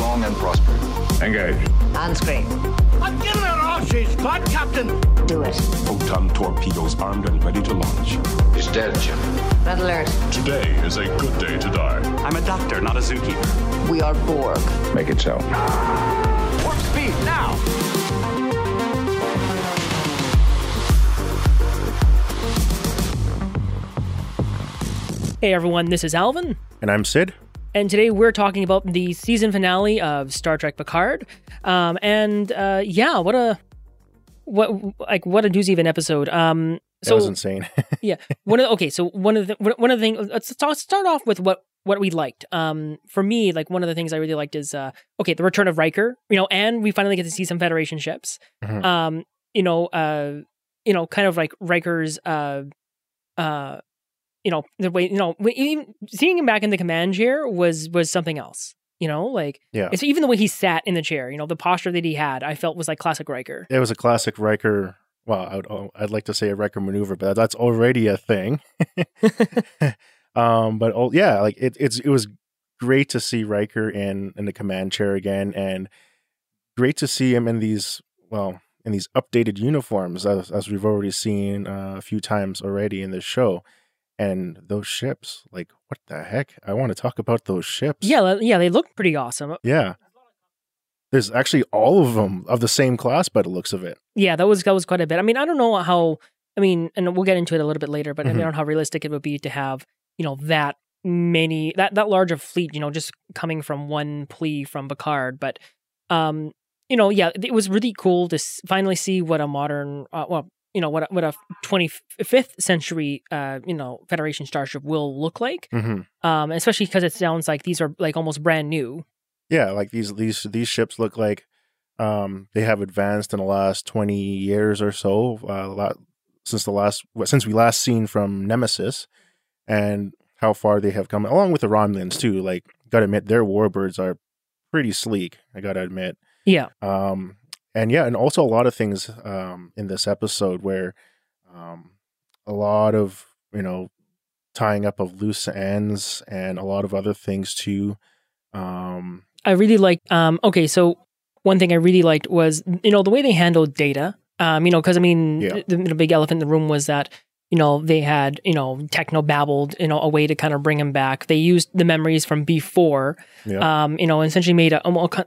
long and prosper. Engage. On screen. I'm giving her all she's got, Captain. Do it. Photon torpedoes armed and ready to launch. He's dead, Jim. Red alert. Today is a good day to die. I'm a doctor, not a zookeeper. We are Borg. Make it so. Warp speed, now. Hey everyone, this is Alvin, And I'm Sid. And today we're talking about the season finale of Star Trek Picard. Um, and uh, yeah, what a what like what a doozy of an episode. Um, That so was insane. yeah, one of the, okay, so one of the one of the things. Let's start start off with what what we liked. Um, for me, like one of the things I really liked is uh, okay, the return of Riker. You know, and we finally get to see some Federation ships. Mhm. Um, you know, uh, you know, kind of like Riker's uh, uh, you know, the way you know, even seeing him back in the command chair was was something else. You know, like yeah. it's even the way he sat in the chair. You know, the posture that he had, I felt was like classic Riker. It was a classic Riker. Well, I would, oh, I'd like to say a Riker maneuver, but that's already a thing. um, but oh, yeah, like it, it's it was great to see Riker in in the command chair again, and great to see him in these well in these updated uniforms as as we've already seen uh, a few times already in this show. And those ships, like what the heck? I want to talk about those ships. Yeah, yeah, they look pretty awesome. Yeah. There's actually all of them of the same class by the looks of it. Yeah, that was that was quite a bit. I mean, I don't know how. I mean, and we'll get into it a little bit later, but I Mhm. don't know how realistic it would be to have you know that many that that large of fleet. You know, just coming from one plea from Picard, but um, you know, yeah, it was really cool to s- finally see what a modern, uh, well, you know, what a, what a twenty fifth century, uh, you know, Federation starship will look like. Mm-hmm. Um, especially because it sounds like these are like almost brand new. Yeah, like these these these ships look like um, they have advanced in the last twenty years or so. Uh, a lot, since the last since we last seen from Nemesis, and how far they have come, along with the Romulans too. Like, gotta admit, their warbirds are pretty sleek. I gotta admit. Yeah, um and yeah and also a lot of things um in this episode where um a lot of you know tying up of loose ends and a lot of other things too um I really liked. Um, okay, so one thing I really liked was you know the way they handled data. Um, you know, because I mean, Yeah. the, the big elephant in the room was that you know they had you know techno babbled you know a way to kind of bring him back. They used the memories from before. yeah Um, you know, essentially made a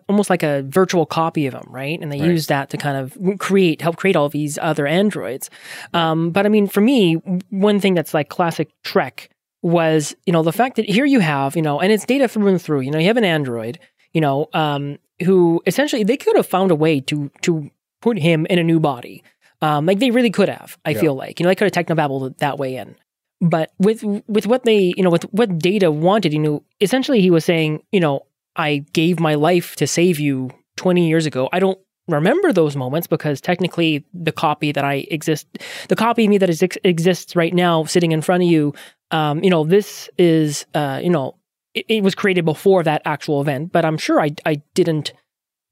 almost like a virtual copy of him, right? And they Right. used that to kind of create, help create all these other androids. Um, but I mean, for me, one thing that's like classic Trek was, you know, the fact that here you have, you know, and it's data through and through. You know, you have an android, you know, um, who essentially they could have found a way to to put him in a new body. Um, like they really could have. I Yeah. feel like you know they could have technobabbled that way in. But with with what they you know with what Data wanted, you know, essentially he was saying, you know, I gave my life to save you 20 years ago. I don't remember those moments because technically the copy that I exist, the copy of me that is, exists right now sitting in front of you, um, you know, this is, uh, you know, it, it was created before that actual event, but I'm sure I, I didn't,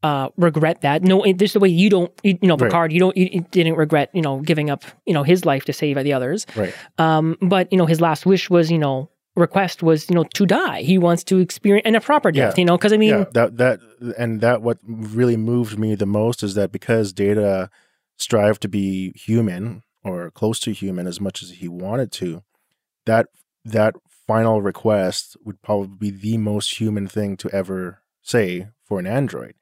uh, regret that. No, is the way you don't, you, you know, Right. Picard, you don't, you, you didn't regret, you know, giving up, you know, his life to save the others. right Um, but you know, his last wish was, you know, request was, you know, to die. He wants to experience and a proper death, Yeah. you know, because I mean, yeah that that and that what really moved me the most is that because data strived to be human or close to human as much as he wanted to that that final request would probably be the most human thing to ever say for an android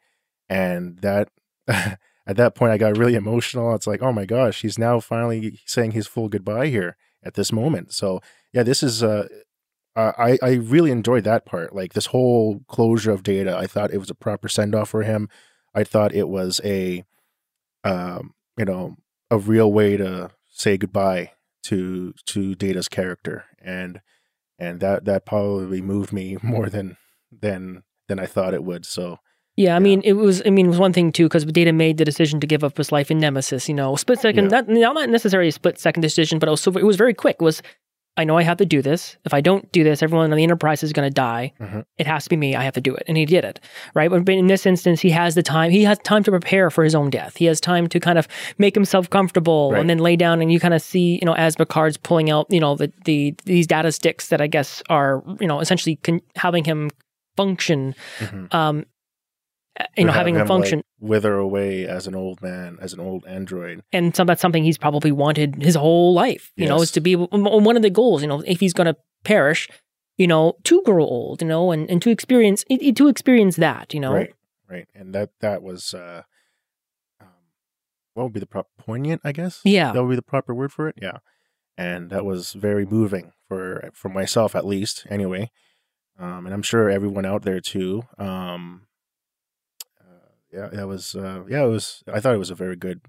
and that at that point i got really emotional it's like oh my gosh he's now finally saying his full goodbye here at this moment so yeah this is uh I I really enjoyed that part. Like this whole closure of data, I thought it was a proper send off for him. I thought it was a, um, you know, a real way to say goodbye to to Data's character, and and that that probably moved me more than than than I thought it would. So Yeah, I mean, it was. I mean, it was one thing too because Data made the decision to give up his life in Nemesis. You know, split second. Yeah. Not, not necessarily a split second decision, but also it was very quick. It was I know I have to do this. If I don't do this, everyone on the Enterprise is going to die. Mhm. It has to be me. I have to do it, and he did it. Right, but in this instance, he has the time. He has time to prepare for his own death. He has time to kind of make himself comfortable, Right. and then lay down. And you kind of see, you know, as Picard's pulling out, you know, the the these data sticks that I guess are, you know, essentially con- having him function Mhm. um, you know, having like, function. wither away as an old man, as an old android. and some that's something he's probably wanted his whole life. You know, is to be one of the goals. You know, if he's going to perish, you know, to grow old. You know, and and to experience to experience that. You know, Right, right, and that that was uh, um, what would be the proper poignant? I guess. Yeah. that would be the proper word for it. Yeah, and that was very moving for for myself at least. Anyway, um, and I'm sure everyone out there too. Um, uh, yeah, that was uh, yeah, it was. I thought it was a very good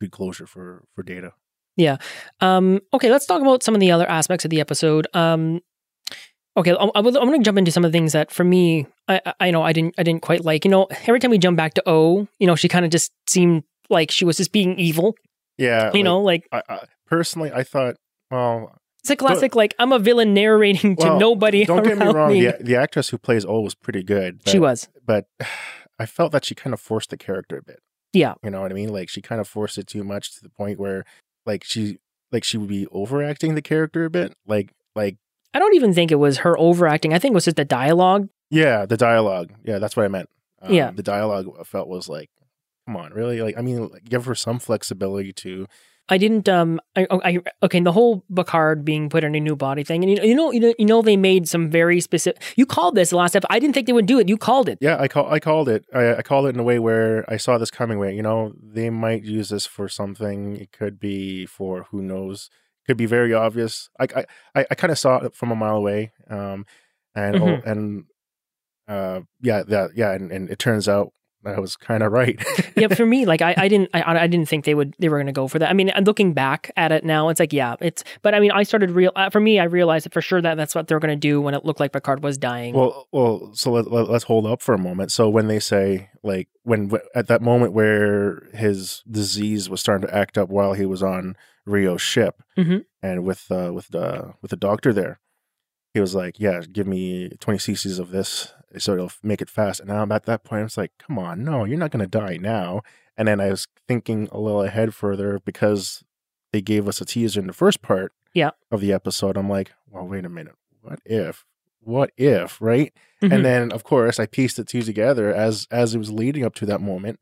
good closure for for Data. Yeah. Um, okay, let's talk about some of the other aspects of the episode. Um, okay, I, am going to jump into some of the things that for me, I, I, I know I didn't, I didn't quite like. You know, every time we jump back to O, you know, she kind of just seemed like she was just being evil. Yeah, You know, like I, I, personally, I thought, well, it's a classic. Like I'm a villain narrating to Well, nobody. don't get me wrong. me. The, the actress who plays O was pretty good. she was, but I felt that she kind of forced the character a bit. Yeah. You know what I mean? Like she kind of forced it too much to the point where like she like she would be overacting the character a bit. Like like I don't even think it was her overacting. I think it was just the dialogue. yeah, the dialogue. Yeah, that's what I meant. Um, Yeah. The dialogue I felt was like come on, really? Like I mean, like, give her some flexibility to I didn't. Um. I, I. Okay. The whole Picard being put in a new body thing, and you know, you know, you know, you know, they made some very specific. You called this the last episode. I didn't think they would do it. You called it. Yeah, I call I called it. I, I called it in a way where I saw this coming. Where you know they might use this for something. It could be for who knows. Could be very obvious. I I I, kind of saw it from a mile away. Um, and oh, Mhm. and uh, yeah, that yeah, and, and it turns out I was kind of right. yeah, for me, like I, I didn't, I, I didn't think they would, they were going to go for that. I mean, looking back at it now, it's like, yeah, it's. But I mean, I started real. Uh, for me, I realized that for sure that that's what they're going to do when it looked like Picard was dying. Well, well, so let, let, us hold up for a moment. So when they say like when w- at that moment where his disease was starting to act up while he was on Rio's ship, Mhm. and with uh, with the with the doctor there, he was like, "Yeah, give me twenty cc's of this, so it'll make it fast." And I'm at that point, I was like, "Come on, no, you're not going to die now." And then I was thinking a little ahead further because they gave us a teaser in the first part Yeah. of the episode. I'm like, "Well, wait a minute, what if?" What if, right? Mhm. And then of course I pieced the two together as as it was leading up to that moment.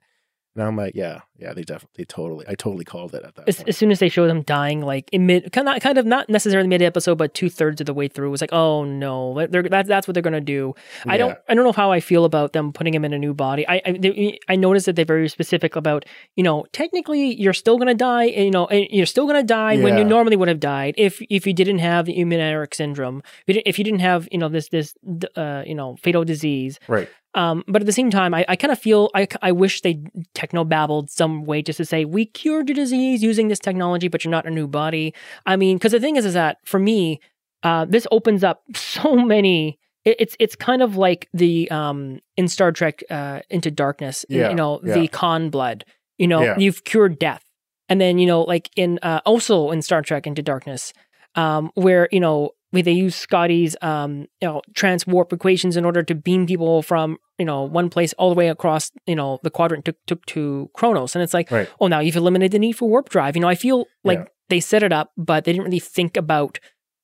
And I'm like, yeah, yeah, they definitely totally I totally called it at that as, point. as soon as they showed him dying, like in mid, kind of, kind of not necessarily mid episode, but two thirds of the way through, it was like, oh no, they're, that, that's what they're gonna do. I don't, I don't know how I feel about them putting him in a new body. I, I, they, I noticed that they're very specific about, you know, technically you're still gonna die, you know, and you're still gonna die when you normally would have died if, if you didn't have the Irumodic syndrome, if you didn't, if you didn't have, you know, this, this, uh, you know, fatal disease. Right. Um, but at the same time, I, I kind of feel I, I wish they techno babbled some way just to say we cured your disease using this technology, but you're not a new body. I mean, because the thing is, is that for me, uh, this opens up so many. It, it's it's kind of like the um in Star Trek uh, Into Darkness, Yeah, you know, yeah. the Khan blood. You know, Yeah. you've cured death, and then you know, like in uh, also in Star Trek Into Darkness, um, where you know where they use Scotty's um, you know transwarp equations in order to beam people from you know one place all the way across you know the quadrant to to, to Kronos, and it's like Right. oh now you've eliminated the need for warp drive. You know I feel like Yeah. they set it up, but they didn't really think about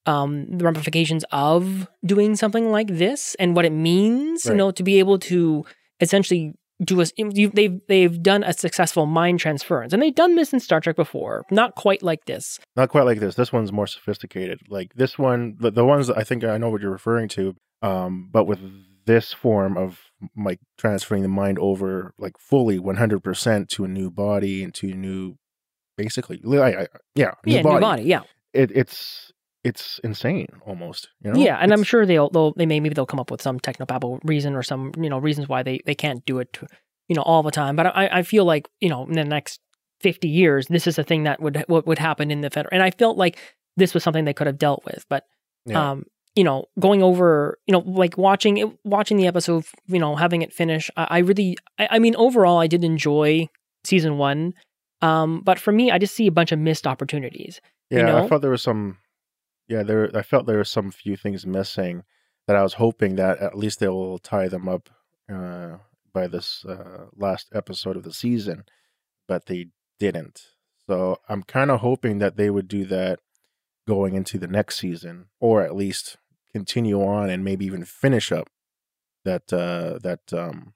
um, the ramifications of doing something like this and what it means. You know to be able to essentially do a you, they've they've done a successful mind transference, and they've done this in Star Trek before, not quite like this. Not quite like this. This one's more sophisticated. Like this one, the, the ones that I think I know what you're referring to. Um, but with this form of like transferring the mind over like fully 100% to a new body and to new, basically, I, I, yeah, new yeah, body. new body, yeah. It, it's it's insane almost. You know? Yeah, and I'm sure they'll they'll they may maybe they'll come up with some technobabble reason or some you know reasons why they they can't do it, you know, all the time. But I I feel like you know in the next fifty years this is a thing that would what would happen in the federal, and I felt like this was something they could have dealt with. But Yeah. um, you know, going over you know like watching it, watching the episode, you know, having it finish, I, I really I, I mean overall I did enjoy season one. Um, but for me, I just see a bunch of missed opportunities. you Yeah, know? I thought there was some. Yeah, there. I felt there were some few things missing that I was hoping that at least they will tie them up uh, by this uh, last episode of the season, but they didn't. So I'm kind of hoping that they would do that going into the next season, or at least continue on and maybe even finish up that uh, that um,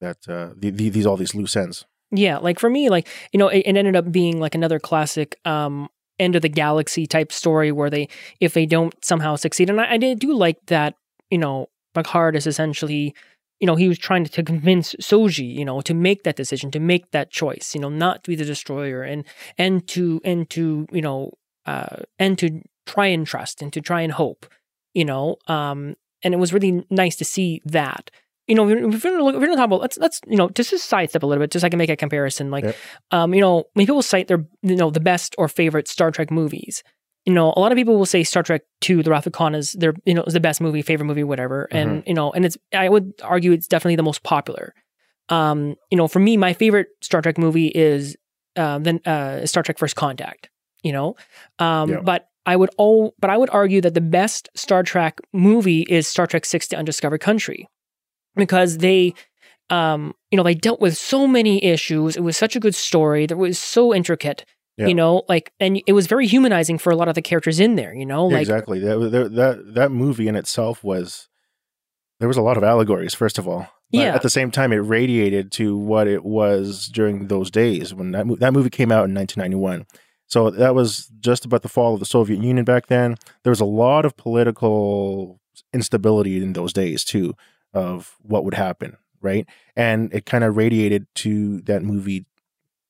that uh, the, the, these all these loose ends. Yeah, like for me, like you know, it, it ended up being like another classic um end of the galaxy type story where they, if they don't somehow succeed, and I, I do like that. You know, Picard is essentially, you know, he was trying to convince Soji, you know, to make that decision, to make that choice, you know, not to be the destroyer, and and to and to you know, uh, and to try and trust and to try and hope, you know, um, and it was really nice to see that. You know, if we're gonna look, if we're gonna talk about let's let's you know just to sidestep a little bit, just so I can make a comparison. Like, Yep. um, you know, when people cite their you know the best or favorite Star Trek movies, you know, a lot of people will say Star Trek Two: The Wrath of Khan is their you know is the best movie, favorite movie, whatever, and you know, and it's I would argue it's definitely the most popular. Um, you know, for me, my favorite Star Trek movie is uh, then uh, Star Trek First Contact. You know, um, Yeah. but I would all, but I would argue that the best Star Trek movie is Star Trek Six: The Undiscovered Country, because they, um, you know, they dealt with so many issues. It was such a good story. That was so intricate. Yeah. You know, like, and it was very humanizing for a lot of the characters in there. You know, like, exactly. That, that that movie in itself was there was a lot of allegories. First of all, but Yeah. At the same time, it radiated to what it was during those days when that that movie came out in 1991. So that was just about the fall of the Soviet Union back then. There was a lot of political instability in those days too, of what would happen, right? And it kind of radiated to that movie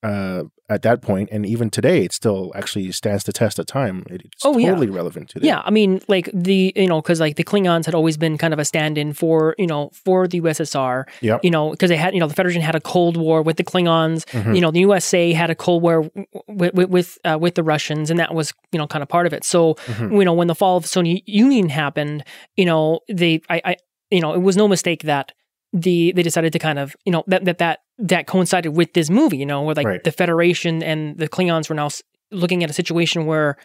uh, at that point, and even today, it still actually stands the test of time. It's Oh, yeah. totally relevant today. Yeah, I mean, like the you know, because like the Klingons had always been kind of a stand-in for you know for the USSR. Yep. You know, because they had you know the Federation had a Cold War with the Klingons. Mhm. You know, the USA had a Cold War with with with, uh, with the Russians, and that was you know kind of part of it. So Mhm. you know when the fall of the Soviet Union happened, you know they I, I you know it was no mistake that the they decided to kind of you know that that that that coincided with this movie. You know, where like Right. the Federation and the Klingons were now looking at a situation where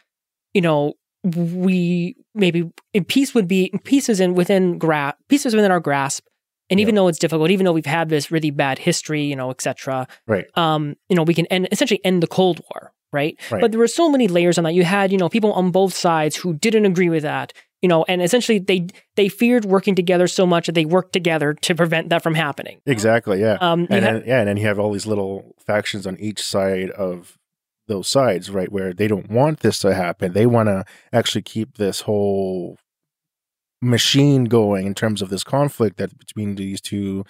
you know we maybe peace would be pieces in within gra- pieces within our grasp and even though it's difficult even though we've had this really bad history you know etc Right. um you know we can end essentially end the cold war right? Right. but there were so many layers on that you had you know people on both sides who didn't agree with that you know and essentially they they feared working together so much that they worked together to prevent that from happening Exactly. Yeah. um and then, yeah, and then you have all these little factions on each side of those sides, right? Where they don't want this to happen. They want to actually keep this whole machine going in terms of this conflict that between these two,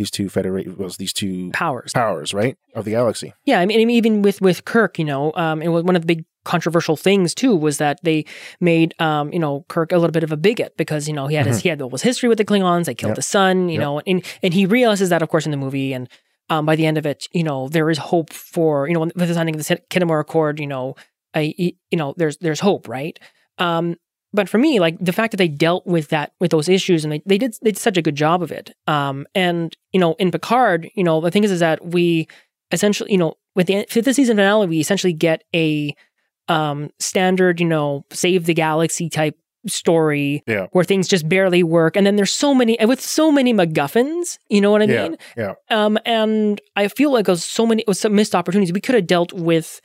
these two federate, was these two powers powers, right, of the galaxy. Yeah, I mean, even with with Kirk, you know, um, it was one of the big controversial things too was that they made, um, you know, Kirk a little bit of a bigot because you know he had his he had all his history with the Klingons. They killed Mm-hmm. Yep. his son, you Yep. know, and and he realizes that, of course, in the movie, and um, by the end of it, you know, there is hope for you know with the signing of the Khitomer Accord, you know, I, you know, there's there's hope, right? Um, but for me, like the fact that they dealt with that with those issues and they, they did they did such a good job of it. Um, and you know, in Picard, you know, the thing is is that we essentially, you know, with the fifth season finale, we essentially get a um standard, you know, save the galaxy type story Yeah. where things just barely work. And then there's so many and with so many MacGuffins, you know what I yeah. mean? Yeah. Um, and I feel like it was so many, it was some missed opportunities. We could have dealt with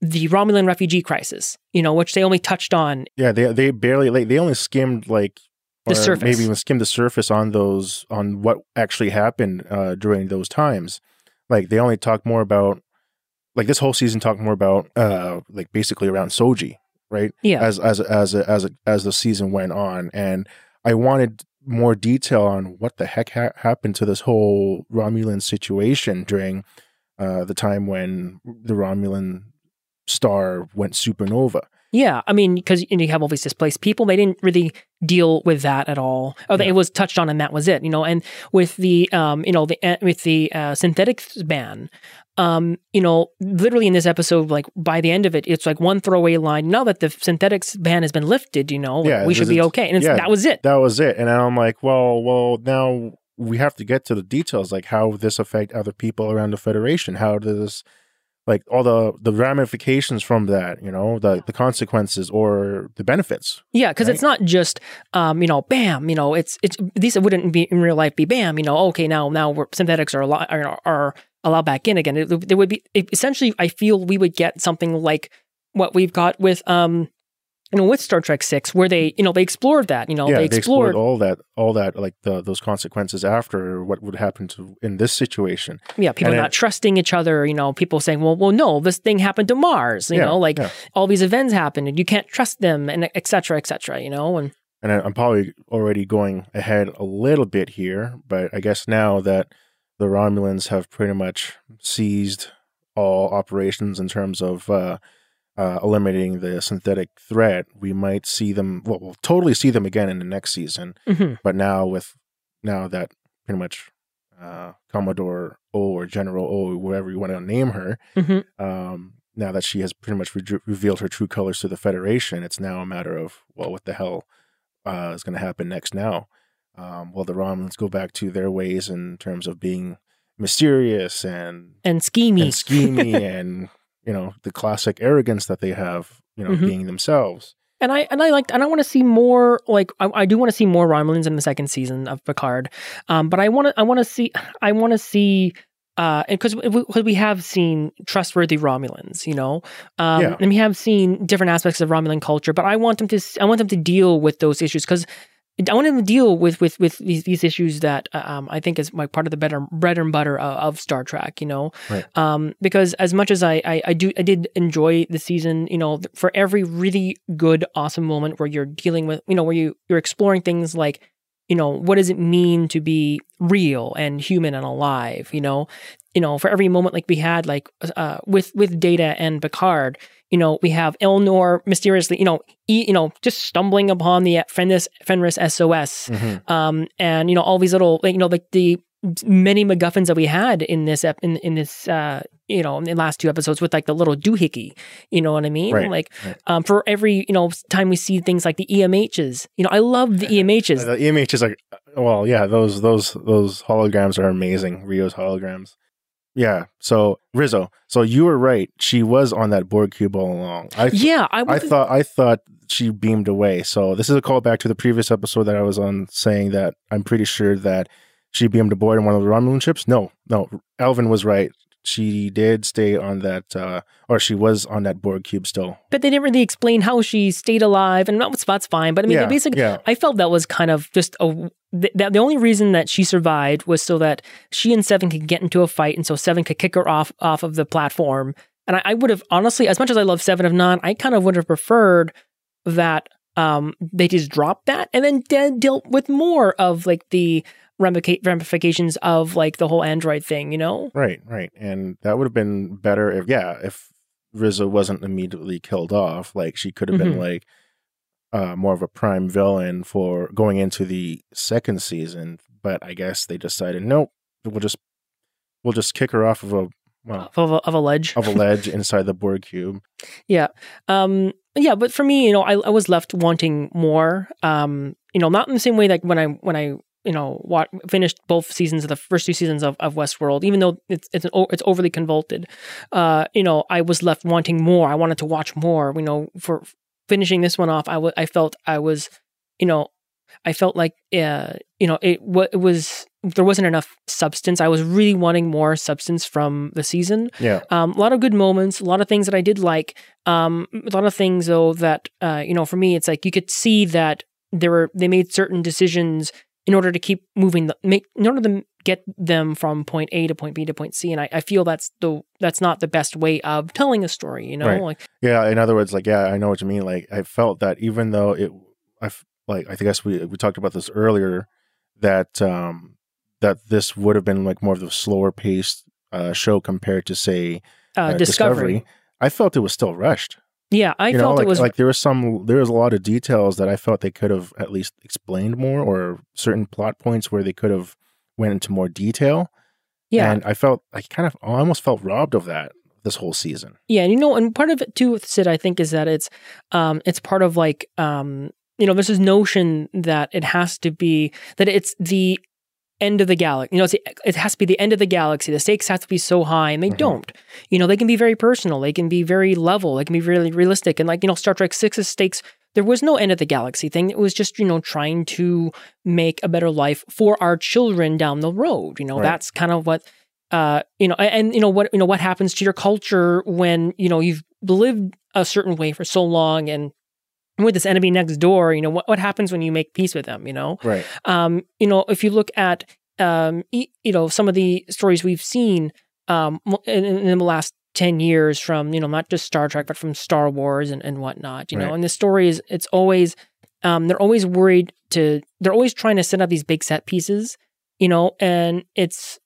the Romulan refugee crisis, you know, which they only touched on. Yeah. They they barely like they only skimmed like The surface. maybe even skimmed the surface on those on what actually happened uh, during those times. Like they only talked more about like this whole season talked more about uh like basically around Soji, right? Yeah. As as as as as the season went on, and I wanted more detail on what the heck ha- happened to this whole Romulan situation during uh, the time when the Romulan star went supernova. Yeah. I mean, because you have all these displaced people, they didn't really deal with that at all. Or Yeah. it was touched on and that was it, you know, and with the, um, you know, the, uh, with the, uh, synthetics ban, um, you know, literally in this episode, like by the end of it, it's like one throwaway line. Now that the synthetics ban has been lifted, you know, like, Yeah, we should be okay. And it's, yeah. that was it. That was it. And I'm like, well, well, now we have to get to the details, like how this affect other people around the Federation. How does like all the the ramifications from that, you know, the the consequences or the benefits. Yeah, because it's not just um, you know, bam, you know, it's it's these wouldn't be in real life be bam, you know, okay, now now we're synthetics are allowed are, are allowed back in again. It, there would be it, essentially, I feel we would get something like what we've got with um you know with Star Trek Six, where they you know they explored that. You know yeah, they explored. all that, all that, like the those consequences after what would happen to in this situation. yeah, people and not it- trusting each other. You know, people saying, "Well, well, no, this thing happened to Mars." You Yeah, know, like yeah. all these events happened, and you can't trust them, and et cetera, et cetera. You know, and And I'm probably already going ahead a little bit here, but I guess now that the Romulans have pretty much seized all operations in terms of uh, uh, eliminating the synthetic threat, we might see them. Well, we'll totally see them again in the next season. Mhm. But now with now that pretty much uh, Commodore O or General O, whatever you want to name her, Mhm. um, now that she has pretty much re- revealed her true colors to the Federation, it's now a matter of well, what the hell uh, is going to happen next now? Um, will the Romulans go back to their ways in terms of being mysterious and and schemy. and schemy and you know the classic arrogance that they have, you know, Mhm. being themselves. And I and I like and I want to see more like I, I do want to see more Romulans in the second season of Picard, um, but I want to I want to see I want to see uh because because we have seen trustworthy Romulans, you know, um, Yeah. and we have seen different aspects of Romulan culture, but I want them to I want them to deal with those issues because. I want to deal with with with these, these issues that uh, um, I think is like part of the better bread and butter of, of Star Trek. You know, Right. um, because as much as I, I I do I did enjoy the season, you know, for every really good awesome moment where you're dealing with, you know, where you you're exploring things like, you know, what does it mean to be real and human and alive, you know, you know, for every moment like we had like uh, with with Data and Picard, you know, we have Elnor mysteriously, you know, e, you know, just stumbling upon the Fenris Fenris SOS, Mhm. um, and you know all these little, like, you know, like the many MacGuffins that we had in this ep- in in this uh you know in the last two episodes with like the little doohickey, you know what I mean? Right, Like right. um for every you know time we see things like the EMHs, you know, I love the EMHs. The EMHs is like, well, yeah, those those those holograms are amazing. Rio's holograms. Yeah. So Rizzo, so you were right. She was on that Borg cube all along. I th- yeah, I, I thought I thought she beamed away. So this is a callback to the previous episode that I was on, saying that I'm pretty sure that she beamed aboard in one of the Romulan ships. No, no, Alvin was right. She did stay on that, uh, or she was on that Borg cube still. but they didn't really explain how she stayed alive, and that's that's fine. But I mean, yeah, basically, yeah, I felt that was kind of just a. The, the only reason that she survived was so that she and Seven could get into a fight, and so Seven could kick her off off of the platform. And I, I would have honestly, as much as I love Seven of Nine, I kind of would have preferred that um, they just dropped that and then de- dealt with more of like the ramifications of like the whole Android thing. You know? right, right, and that would have been better if, yeah, if Rizzo wasn't immediately killed off. Like she could have been Mhm. like uh, more of a prime villain for going into the second season. But I guess they decided, nope, we'll just we'll just kick her off of a well Of a, of a ledge. of a ledge inside the Borg cube. Yeah, um, yeah, but for me, you know, I, I was left wanting more. Um, you know, not in the same way like when I when I you know wa- finished both seasons of the first two seasons of, of Westworld, even though it's it's an, o- it's overly convoluted. Uh, you know, I was left wanting more. I wanted to watch more. You know, for finishing this one off, I I felt I was, you know, I felt like uh, you know, it, wa- it was there wasn't enough substance. I was really wanting more substance from the season. Yeah, Um, a lot of good moments, a lot of things that I did like. Um, a lot of things though that uh, you know, for me, it's like you could see that there were they made certain decisions in order to keep moving the make in order to get them from point A to point B to point C, and I, I feel that's the that's not the best way of telling a story. You know, Right. like yeah. In other words, like yeah, I know what you mean. Like I felt that even though it, I like I guess we we talked about this earlier that um that this would have been like more of the slower paced uh, show compared to say uh, uh, discovery. I felt it was still rushed. Yeah, I you felt know, like, it was like there was some there was a lot of details that I felt they could have at least explained more, or certain plot points where they could have went into more detail. yeah, and I felt I kind of I almost felt robbed of that this whole season. Yeah, and you know, and part of it too with Sid, I think, is that it's um it's part of like um you know, there's this notion that it has to be that it's the end of the galaxy. You know, the, it has to be the end of the galaxy. The stakes have to be so high, and they Mhm. don't. You know, they can be very personal. They can be very level. They can be really realistic. And like you know, Star Trek Six's stakes. There was no end of the galaxy thing. It was just, you know, trying to make a better life for our children down the road. You know, Right. that's kind of what uh, you know, and you know what you know what happens to your culture when you know you've lived a certain way for so long, and with this enemy next door, you know, what, what happens when you make peace with them, you know? Right. Um, you know, if you look at, um, e- you know, some of the stories we've seen um, in, in the last 10 years from, you know, not just Star Trek, but from Star Wars and, and whatnot, you know, Right. and the story is, it's always, um, they're always worried to, they're always trying to set up these big set pieces, you know, and it's,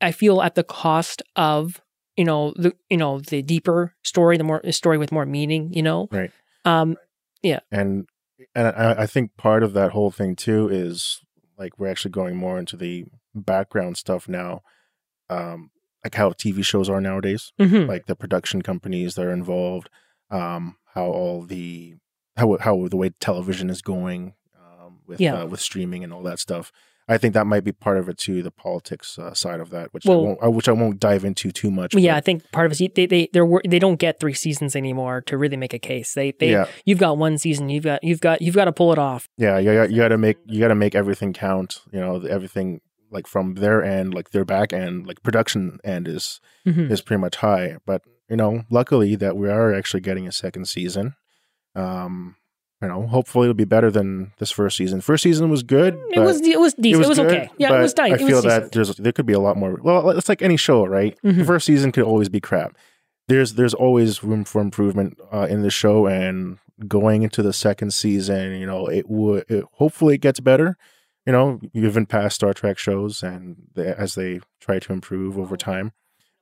I feel at the cost of, you know, the, you know, the deeper story, the more story with more meaning, you know? Right. Um, and and I, I think part of that whole thing too is like we're actually going more into the background stuff now, um, like how TV shows are nowadays, mhm. like the production companies that are involved, um, how all the how how the way television is going um, with Yeah. uh, with streaming and all that stuff. I think that might be part of it too, the politics uh, side of that, which Well- I won't, uh, which I won't dive into too much. yeah, I think part of it they they they're, they don't get three seasons anymore to really make a case. They they yeah, you've got one season, you've got you've got you've got to pull it off. yeah, you got, you got to make you got to make everything count. You know, everything like from their end, like their back end, like production end is Mhm. is pretty much high. But you know, luckily that we are actually getting a second season. Um, you know, hopefully it'll be better than this first season. First season was good. It was it was decent. It was, good, okay. Yeah, it was nice. I it feel was that decent. there's there could be a lot more. Well, it's like any show, right? Mhm. The first season could always be crap. There's there's always room for improvement uh, in the show, and going into the second season, you know, it would it, hopefully it gets better. You know, even past Star Trek shows, and they, as they try to improve over time,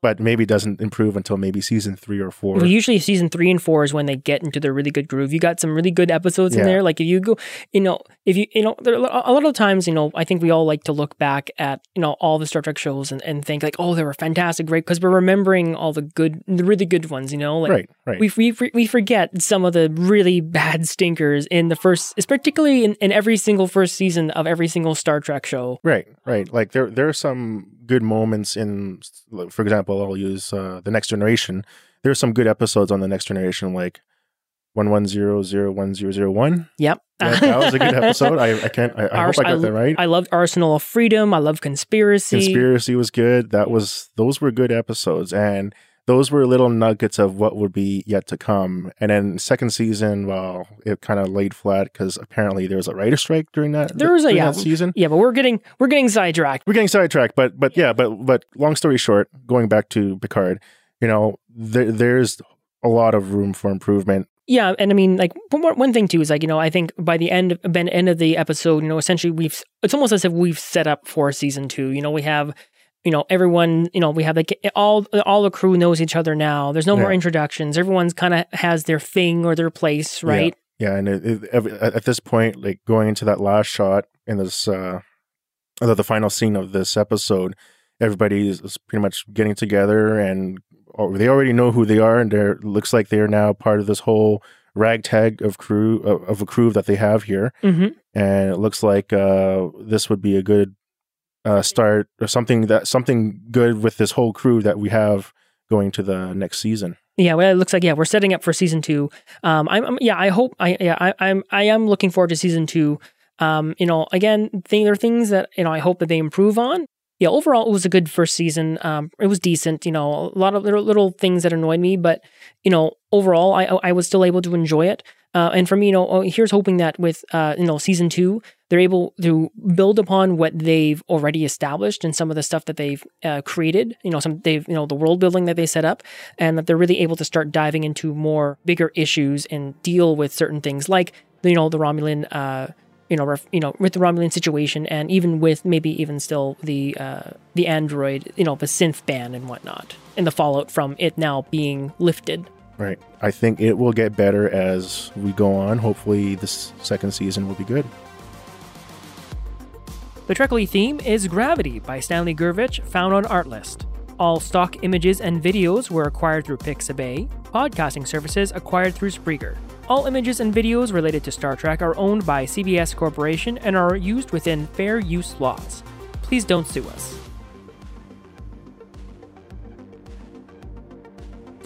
but maybe doesn't improve until maybe season three or four. Well, usually season three and four is when they get into their really good groove. You got some really good episodes in there. Like if you go, you know, if you, you know, there, a lot of times, you know, I think we all like to look back at, you know, all the Star Trek shows and, and think like, oh, they were fantastic, great, because we're remembering all the good, the really good ones, you know, like right, right. we, we we forget some of the really bad stinkers in the first, particularly in, in every single first season of every single Star Trek show. Right, right. Like there, there are some good moments in, for example, I'll use uh, the Next Generation. There are some good episodes on the Next Generation, like one one zero zero one zero zero one. Yep. That, that was a good episode. I, I can't. I, I Ars- hope I got that right. I loved Arsenal of Freedom. I love Conspiracy. Conspiracy was good. That was those were good episodes, and those were little nuggets of what would be yet to come. And then second season, well, it kind of laid flat because apparently there was a writer strike during that. There was a- yeah. season. Yeah, but we're getting we're getting sidetracked. we're getting sidetracked, but but yeah, but but long story short, going back to Picard, you know, there, there's a lot of room for improvement. Yeah, and I mean, like one, one thing too is like you know I think by the end by the end of the episode, you know, essentially we've it's almost as if we've set up for season two. You know, we have you know everyone you know we have like all all the crew knows each other now. There's no more introductions. Everyone's kind of has their thing or their place, right? Yeah, and it, it, at this point, like going into that last shot in this, uh, the the final scene of this episode, everybody is, pretty much getting together, and or they already know who they are, and they're looks like they're now part of this whole ragtag of crew of, of a crew that they have here. hmm and it looks like uh, this would be a good uh, start or something that something good with this whole crew that we have going to the next season. Yeah, well, it looks like yeah, we're setting up for season two. Um, I'm, I'm yeah, I hope I yeah, I, I'm I am looking forward to season two. Um, you know, again, thing there are things that you know I hope that they improve on. Yeah, overall, it was a good first season. Um, it was decent. You know, a lot of little, little things that annoyed me, but you know, overall, I I was still able to enjoy it. Uh, and for me, you know, oh, here's hoping that with uh, you know season two, they're able to build upon what they've already established and some of the stuff that they've uh, created. You know, some they've you know the world building that they set up, and that they're really able to start diving into more bigger issues and deal with certain things like you know the Romulan. Uh, you know, ref, you know, with the Romulan situation, and even with maybe even still the uh, the android, you know, the synth ban and whatnot, and the fallout from it now being lifted. Right. I think it will get better as we go on. Hopefully, this second season will be good. The Trekly theme is Gravity by Stanley Gurvich, found on Artlist. All stock images and videos were acquired through Pixabay, podcasting services acquired through Spreaker. All images and videos related to Star Trek are owned by CBS Corporation and are used within fair use laws. Please don't sue us.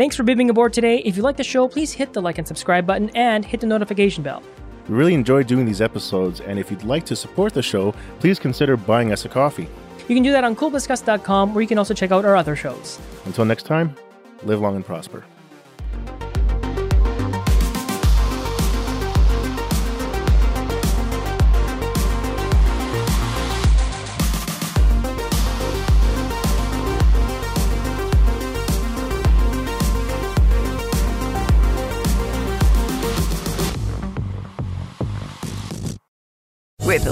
Thanks for being aboard today. If you like the show, please hit the like and subscribe button and hit the notification bell. We really enjoy doing these episodes, and if you'd like to support the show, please consider buying us a coffee. You can do that on coolbiscuss.com, where you can also check out our other shows. Until next time, live long and prosper.